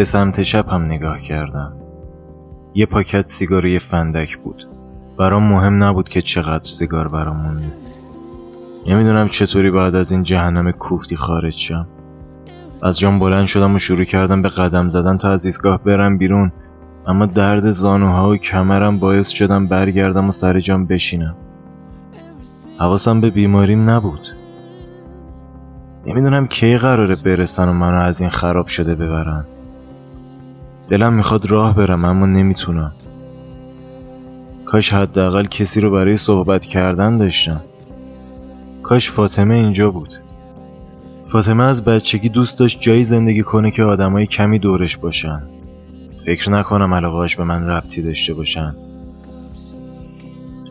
به سمت چپ هم نگاه کردم. یه پاکت سیگار یه فندک بود. برام مهم نبود که چقدر سیگار برام مونده نمی‌دونم چطوری بعد از این جهنم کوفتی خارج شم. از جام بلند شدم و شروع کردم به قدم زدن تا از ایستگاه برم بیرون. اما درد زانوها و کمرم باعث شدم برگردم و سر جام بشینم. حواسم به بیماریم نبود. نمی‌دونم کی قراره برسن و منو از این خراب شده ببرن. دلم می‌خواد راه برم اما نمی‌تونم. کاش حداقل کسی رو برای صحبت کردن داشتم. کاش فاطمه اینجا بود. فاطمه از بچگی دوست داشت جایی زندگی کنه که آدمای کمی دورش باشن. فکر نکنم علاقهاش به من ربطی داشته باشن.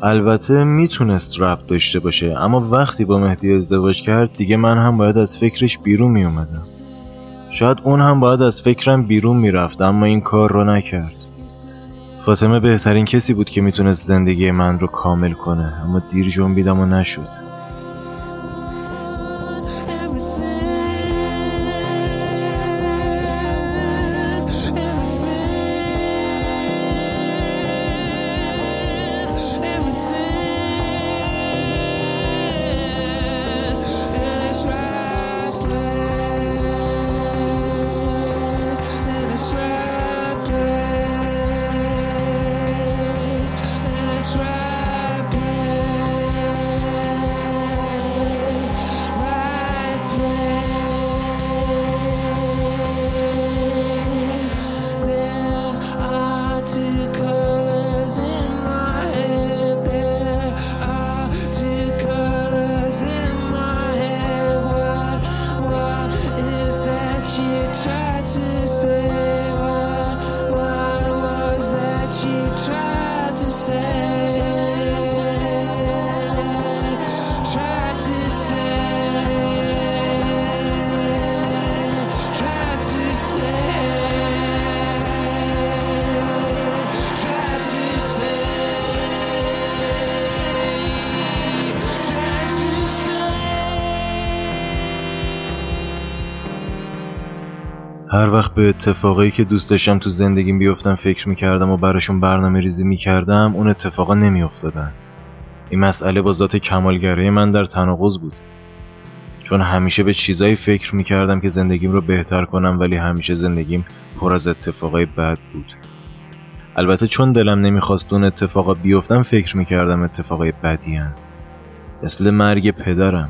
البته می‌تونست ربط داشته باشه اما وقتی با مهدی ازدواج کرد دیگه من هم باید از فکرش بیرون میومدم شاید اون هم باید از فکرم بیرون می‌رفت اما این کار رو نکرد. فاطمه بهترین کسی بود که می‌تونست زندگی من رو کامل کنه اما دیر جنبیدم و نشد. say? What, what was that you tried to say? هر وقت به اتفاقایی که دوست داشتم تو زندگیم بیفتم فکر می‌کردم و براشون برنامه ریزی می‌کردم اون اتفاقا نمیافتادن. این مسئله با ذات کمالگرای من در تناقض بود. چون همیشه به چیزایی فکر می‌کردم که زندگیم رو بهتر کنم ولی همیشه زندگیم پر از اتفاقای بد بود. البته چون دلم نمی‌خواست اون اتفاقا بیفتم فکر می‌کردم اتفاقای بدی هن. مثل مرگ پدرم.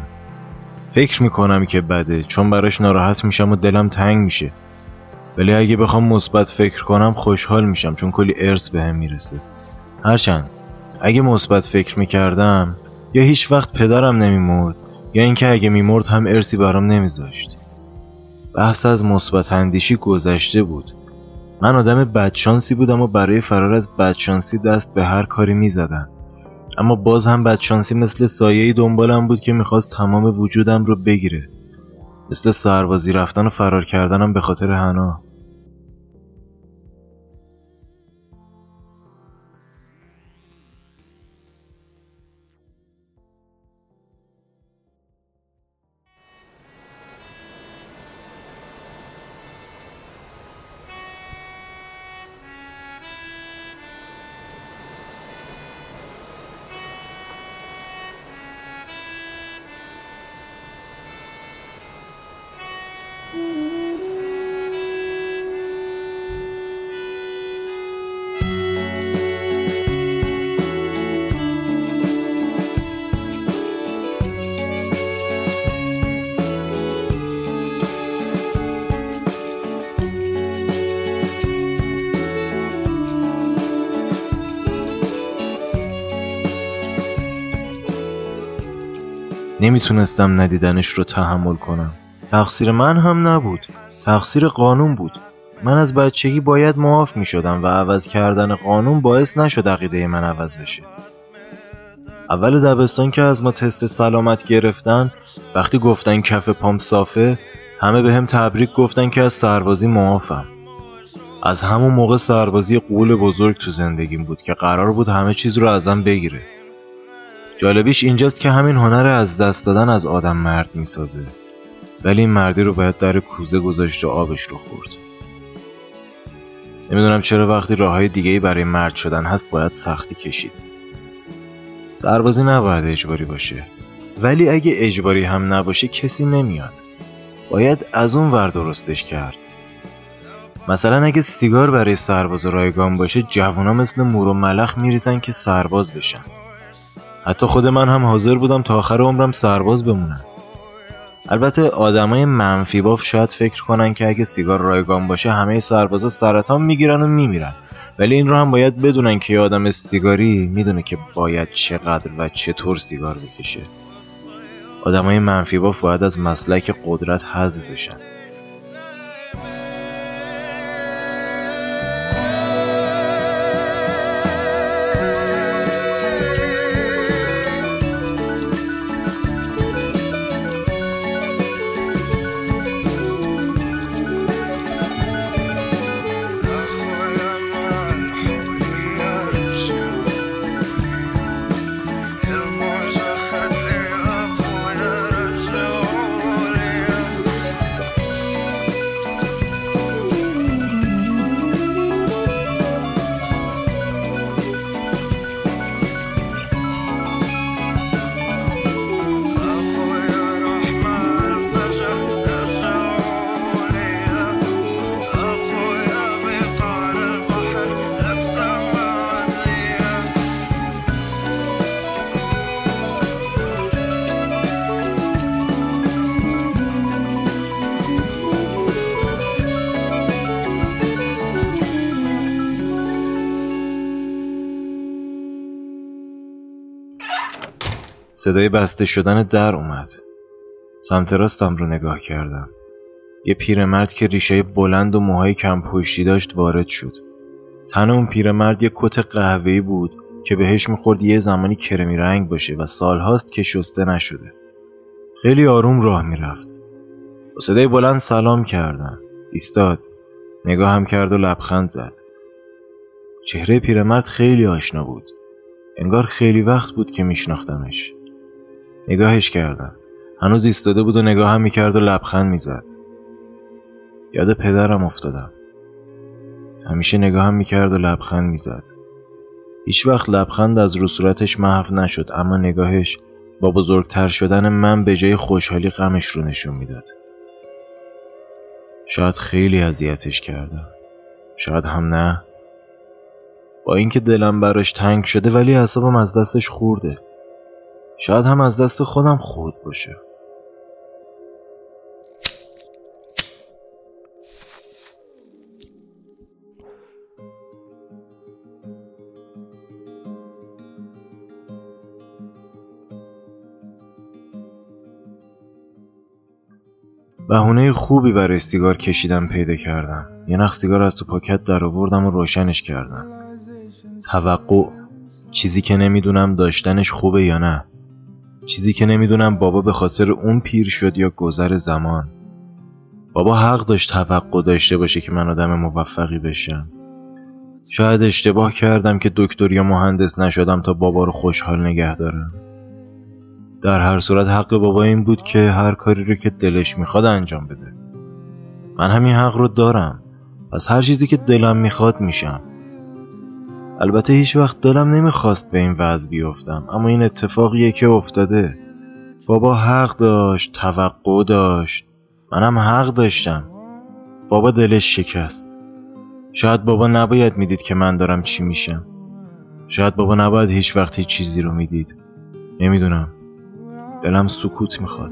فکر می‌کنم که بده. چون براش ناراحت میشم و دلم تنگ میشه. ولی اگه بخوام مثبت فکر کنم خوشحال میشم چون کلی ارث بهم می‌رسه. هرچند اگه مثبت فکر می‌کردم یا هیچ وقت پدرم نمیمرد یا اینکه اگه میمرد هم ارسی برام نمیذاشت. بحث از مثبت اندیشی گذشته بود. من آدم بدشانسی بودم و برای فرار از بدشانسی دست به هر کاری می‌زدم. اما باز هم بدشانسی مثل سایه دنبالم بود که می‌خواست تمام وجودم رو بگیره. مثل سربازی رفتن و فرار کردنم به خاطر هنا نمی‌تونستم ندیدنش رو تحمل کنم. تقصیر من هم نبود. تقصیر قانون بود. من از بچگی باید معاف می شدم و عوض کردن قانون باعث نشد عقیده من عوض بشه. اول دبستان که از ما تست سلامت گرفتن وقتی گفتن کف پام صافه همه به هم تبریک گفتن که از سربازی معافم. از همون موقع سربازی قول بزرگ تو زندگیم بود که قرار بود همه چیز رو ازم بگیره. جالبیش اینجاست که همین هنر از دست دادن از آدم مرد می‌سازه. ولی این مردی رو باید در کوزه گذاشت و آبش رو خورد. نمی‌دونم چرا وقتی راه های دیگه برای مرد شدن هست باید سختی کشید. سربازی نباید اجباری باشه. ولی اگه اجباری هم نباشه کسی نمیاد. باید از اون ور درستش کرد. مثلا اگه سیگار برای سرباز رایگان باشه جوونا مثل مور و ملخ میریزن که سرباز بشن. حتی خود من هم حاضر بودم تا آخر عمرم سرباز بمونم. البته آدمای منفی باف شاید فکر کنن که اگه سیگار رایگان باشه همه سربازا سرطان می‌گیرن و میمیرن. ولی این رو هم باید بدونن که یه آدم سیگاری می‌دونه که باید چقدر و چطور سیگار بکشه. آدمای منفی باف باید از مسلک قدرت حذف بشن. صدای بسته شدن در اومد. سمت راستم رو نگاه کردم. یه پیرمرد که ریشه بلند و موهای کم پشتی داشت وارد شد. تن اون پیرمرد یه کت قهوه‌ای بود که بهش می‌خورد یه زمانی کرمی رنگ باشه و سالهاست که شسته نشده. خیلی آروم راه می‌رفت. با صدای بلند سلام کردم. ایستاد. نگاه هم کرد و لبخند زد. چهره پیرمرد خیلی آشنا بود. انگار خیلی وقت بود که میشناختمش. نگاهش کردم. هنوز ایستاده بود و نگاه هم می‌کرد و لبخند می‌زد. یاد پدرم افتادم. همیشه نگاه هم می‌کرد و لبخند می‌زد. هیچ وقت لبخند از رو صورتش محو نشد اما نگاهش با بزرگتر شدن من به جای خوشحالی غمش رو نشون می‌داد. شاید خیلی اذیتش کردم. شاید هم نه. با اینکه دلم براش تنگ شده ولی حسابم از دستش خورده. شاید هم از دست خودم خورد باشه. بهونه خوبی برای سیگار کشیدم پیدا کردم. یه نخ سیگار از تو پاکت در آوردم و روشنش کردم. توقع. چیزی که نمی‌دونم داشتنش خوبه یا نه. چیزی که نمی‌دونم بابا به خاطر اون پیر شد یا گذر زمان. بابا حق داشت توقع داشته باشه که من آدم موفقی بشم. شاید اشتباه کردم که دکتر یا مهندس نشدم تا بابا رو خوشحال نگه دارم. در هر صورت حق بابا این بود که هر کاری رو که دلش می‌خواد انجام بده. من همین حق رو دارم. پس هر چیزی که دلم می‌خواد میشم. البته هیچ وقت دلم نمی‌خواست به این وضع بیفتم اما این اتفاقیه که افتاده. بابا حق داشت توقع داشت. منم حق داشتم. بابا دلش شکست. شاید بابا نباید می‌دید که من دارم چی میشم. شاید بابا نباید هیچ وقت هیچ چیزی رو می‌دید. نمی‌دونم. دلم سکوت می‌خواد.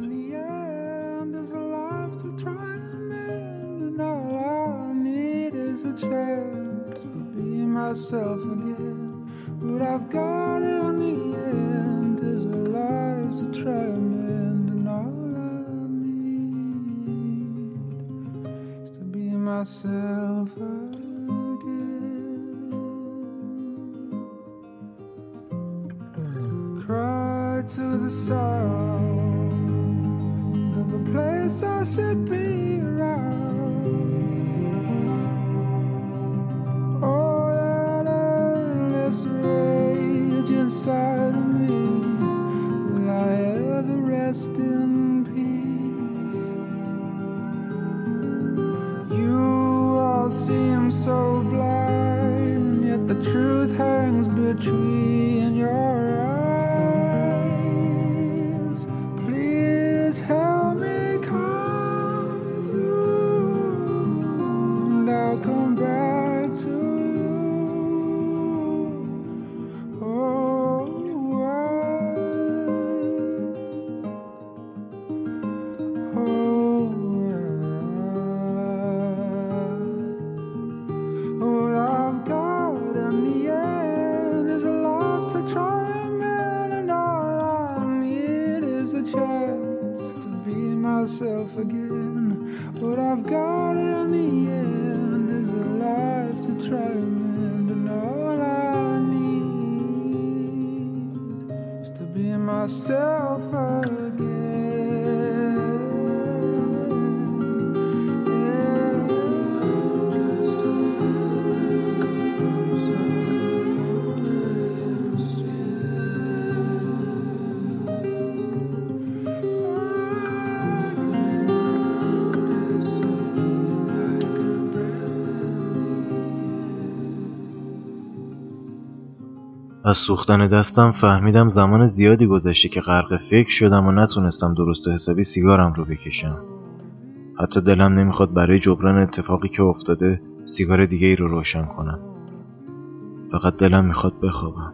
Myself again. What I've got in the end is a life to try and mend, and all I need is to be myself again. Cry to the sound of a place I should be around. Inside I've got in the end is a life to try and mend, and all I need is to be myself از سوختن دستم فهمیدم زمان زیادی گذشته که غرق فکر شدم و نتونستم درست و حسابی سیگارم رو بکشم. حتی دلم نمی‌خواد برای جبران اتفاقی که افتاده سیگار دیگه ای رو روشن کنم. فقط دلم می‌خواد بخوابم.